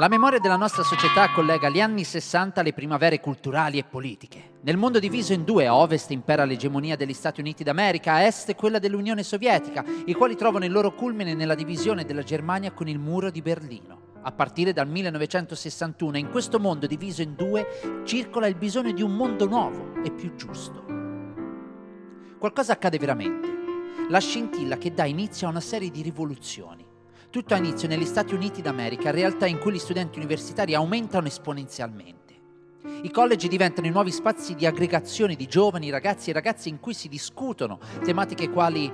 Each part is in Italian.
La memoria della nostra società collega gli anni 60 alle primavere culturali e politiche. Nel mondo diviso in due, a ovest impera l'egemonia degli Stati Uniti d'America, a est quella dell'Unione Sovietica, i quali trovano il loro culmine nella divisione della Germania con il muro di Berlino. A partire dal 1961, in questo mondo diviso in due, circola il bisogno di un mondo nuovo e più giusto. Qualcosa accade veramente. La scintilla che dà inizio a una serie di rivoluzioni. Tutto ha inizio negli Stati Uniti d'America, realtà in cui gli studenti universitari aumentano esponenzialmente. I college diventano i nuovi spazi di aggregazione di giovani, ragazzi e ragazze in cui si discutono tematiche quali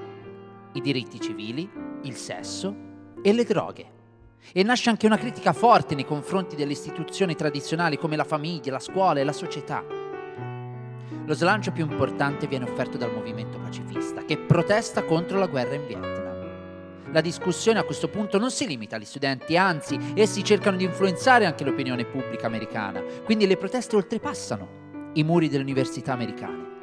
i diritti civili, il sesso e le droghe. E nasce anche una critica forte nei confronti delle istituzioni tradizionali come la famiglia, la scuola e la società. Lo slancio più importante viene offerto dal movimento pacifista, che protesta contro la guerra in Vietnam. La discussione a questo punto non si limita agli studenti, anzi, essi cercano di influenzare anche l'opinione pubblica americana, quindi le proteste oltrepassano i muri delle università americane.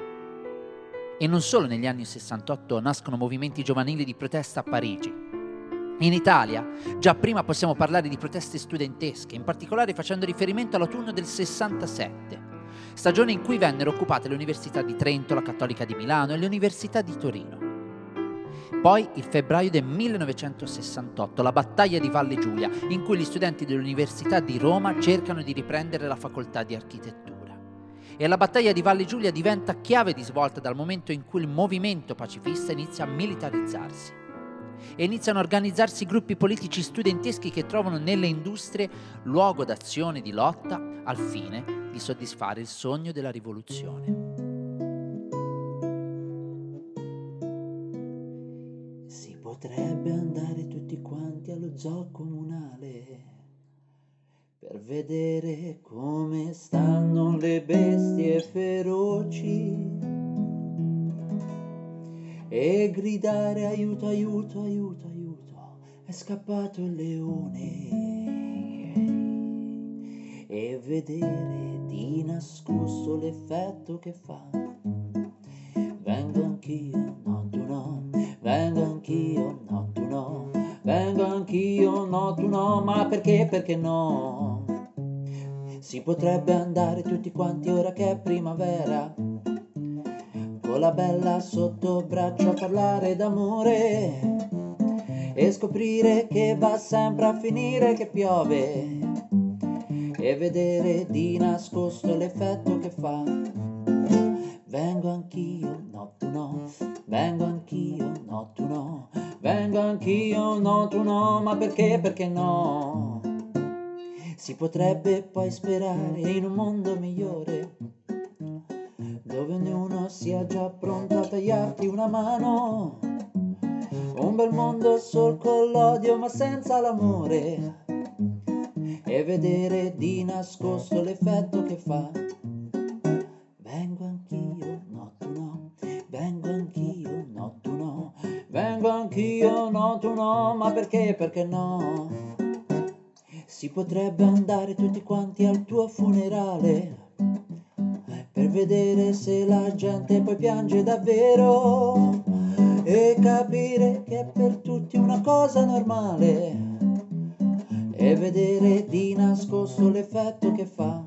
E non solo negli anni 68 nascono movimenti giovanili di protesta a Parigi. In Italia, già prima possiamo parlare di proteste studentesche, in particolare facendo riferimento all'autunno del 67, stagione in cui vennero occupate le università di Trento, la Cattolica di Milano e le università di Torino. Poi il febbraio del 1968, la battaglia di Valle Giulia, in cui gli studenti dell'Università di Roma cercano di riprendere la facoltà di architettura. E la battaglia di Valle Giulia diventa chiave di svolta dal momento in cui il movimento pacifista inizia a militarizzarsi. E iniziano a organizzarsi gruppi politici studenteschi che trovano nelle industrie luogo d'azione di lotta al fine di soddisfare il sogno della rivoluzione. Potrebbe andare tutti quanti allo zoo comunale per vedere come stanno le bestie feroci e gridare aiuto, aiuto, aiuto, aiuto, è scappato il leone e vedere di nascosto l'effetto che fa. Vengo anch'io, no tu no, vengo anch'io, no tu no, vengo anch'io, no tu no, ma perché, perché no? Si potrebbe andare tutti quanti ora che è primavera, con la bella sotto braccio a parlare d'amore e scoprire che va sempre a finire che piove e vedere di nascosto l'effetto che fa. Anch'io, no tu no, ma perché, perché no? Si potrebbe poi sperare in un mondo migliore, dove ognuno sia già pronto a tagliarti una mano. Un bel mondo sol con l'odio ma senza l'amore e vedere di nascosto l'effetto che fa. Anch'io, no tu no, ma perché, perché no? Si potrebbe andare tutti quanti al tuo funerale per vedere se la gente poi piange davvero e capire che è per tutti una cosa normale e vedere di nascosto l'effetto che fa.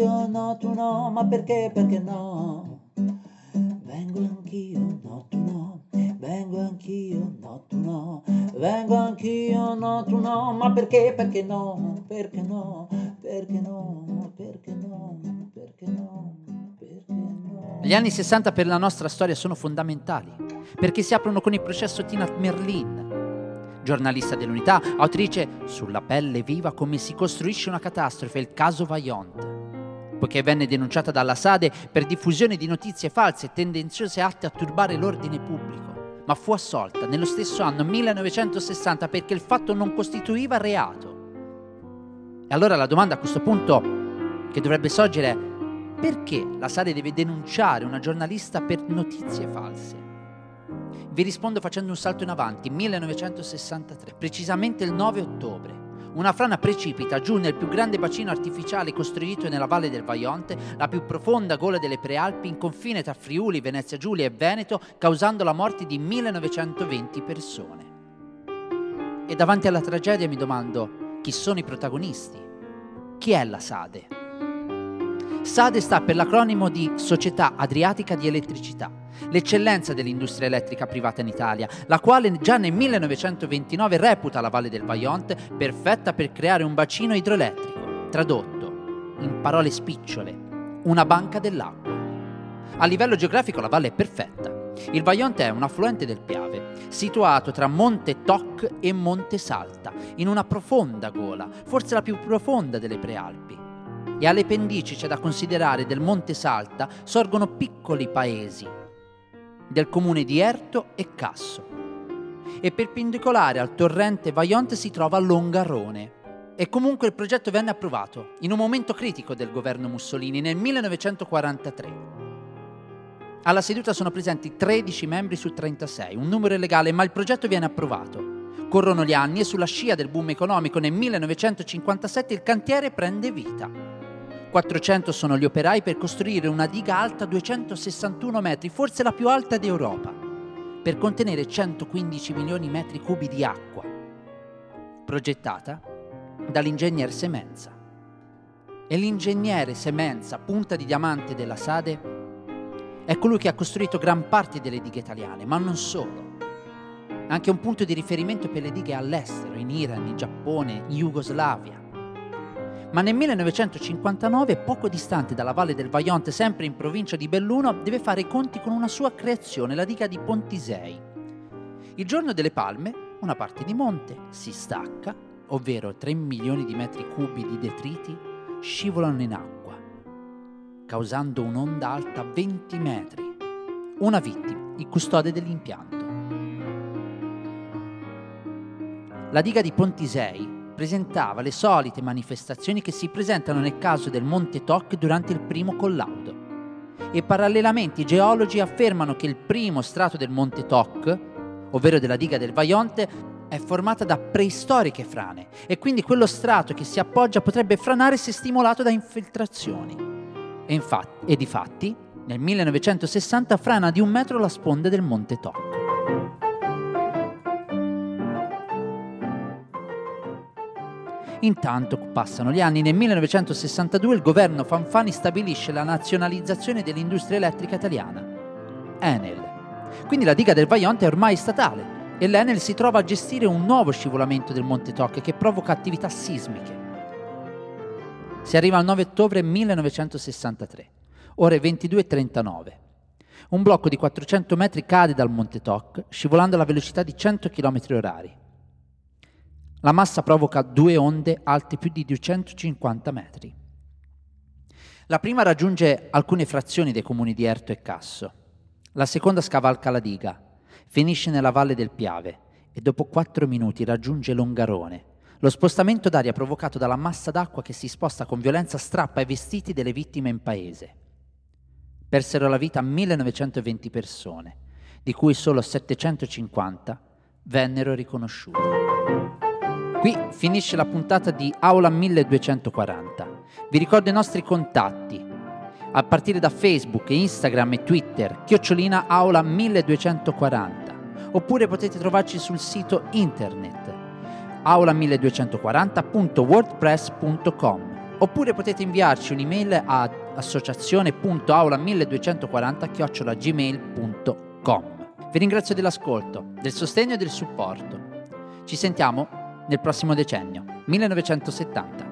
Anch'io, no tu no, ma perché, perché no? Vengo anch'io, no tu no, vengo anch'io, no tu no, vengo anch'io, no tu no, ma perché, perché no, perché no, perché no, perché no, perché no, perché no. Gli anni 60 per la nostra storia sono fondamentali, perché si aprono con il processo Tina Merlin, giornalista dell'Unità, autrice Sulla pelle viva come si costruisce una catastrofe, il caso Vaillant, poiché venne denunciata dalla Sade per diffusione di notizie false e tendenziose atte a turbare l'ordine pubblico, ma fu assolta nello stesso anno 1960 perché il fatto non costituiva reato. E allora la domanda a questo punto che dovrebbe sorgere è perché la Sade deve denunciare una giornalista per notizie false? Vi rispondo facendo un salto in avanti, 1963, precisamente il 9 ottobre. Una frana precipita giù nel più grande bacino artificiale costruito nella valle del Vaionte, la più profonda gola delle Prealpi, in confine tra Friuli, Venezia Giulia e Veneto, causando la morte di 1920 persone. E davanti alla tragedia mi domando chi sono i protagonisti? Chi è la Sade? SADE sta per l'acronimo di Società Adriatica di Elettricità, l'eccellenza dell'industria elettrica privata in Italia, la quale già nel 1929 reputa la Valle del Vaionte perfetta per creare un bacino idroelettrico, tradotto in parole spicciole, una banca dell'acqua. A livello geografico la valle è perfetta. Il Vaionte è un affluente del Piave, situato tra Monte Toc e Monte Salta, in una profonda gola, forse la più profonda delle Prealpi e alle pendici c'è da considerare del Monte Salta sorgono piccoli paesi del comune di Erto e Casso. E perpendicolare al torrente Vaionte si trova Longarone. E comunque il progetto venne approvato in un momento critico del governo Mussolini nel 1943. Alla seduta sono presenti 13 membri su 36, un numero illegale, ma il progetto viene approvato. Corrono gli anni e sulla scia del boom economico nel 1957 il cantiere prende vita. 400 sono gli operai per costruire una diga alta 261 metri, forse la più alta d'Europa, per contenere 115 milioni di metri cubi di acqua, progettata dall'ingegner Semenza. E l'ingegnere Semenza, punta di diamante della Sade, è colui che ha costruito gran parte delle dighe italiane, ma non solo. Anche un punto di riferimento per le dighe all'estero, in Iran, in Giappone, in Jugoslavia ma nel 1959, poco distante dalla valle del Vaionte, sempre in provincia di Belluno, deve fare i conti con una sua creazione, la diga di Pontisei. Il giorno delle palme, una parte di monte si stacca, ovvero 3 milioni di metri cubi di detriti scivolano in acqua, causando un'onda alta 20 metri. Una vittima, il custode dell'impianto. La diga di Pontisei presentava le solite manifestazioni che si presentano nel caso del Monte Toc durante il primo collaudo. E parallelamente i geologi affermano che il primo strato del Monte Toc, ovvero della diga del Vaionte, è formata da preistoriche frane e quindi quello strato che si appoggia potrebbe franare se stimolato da infiltrazioni. E, infatti, e difatti, nel 1960 frana di un metro la sponda del Monte Toc. Intanto passano gli anni, nel 1962 il governo Fanfani stabilisce la nazionalizzazione dell'industria elettrica italiana, Enel. Quindi la diga del Vaionte è ormai statale e l'Enel si trova a gestire un nuovo scivolamento del Monte Toc che provoca attività sismiche. Si arriva al 9 ottobre 1963, ore 22.39. Un blocco di 400 metri cade dal Monte Toc, scivolando alla velocità di 100 km orari. La massa provoca due onde alte più di 250 metri. La prima raggiunge alcune frazioni dei comuni di Erto e Casso. La seconda scavalca la diga, finisce nella valle del Piave e dopo quattro minuti raggiunge Longarone. Lo spostamento d'aria provocato dalla massa d'acqua che si sposta con violenza strappa i vestiti delle vittime in paese. Persero la vita 1920 persone, di cui solo 750 vennero riconosciute. Qui finisce la puntata di Aula 1240. Vi ricordo i nostri contatti. A partire da Facebook, Instagram e Twitter, chiocciolina Aula 1240. Oppure potete trovarci sul sito internet aula1240.wordpress.com oppure potete inviarci un'email a associazione.aula1240 Vi ringrazio dell'ascolto, del sostegno e del supporto. Ci sentiamo nel prossimo decennio, 1970.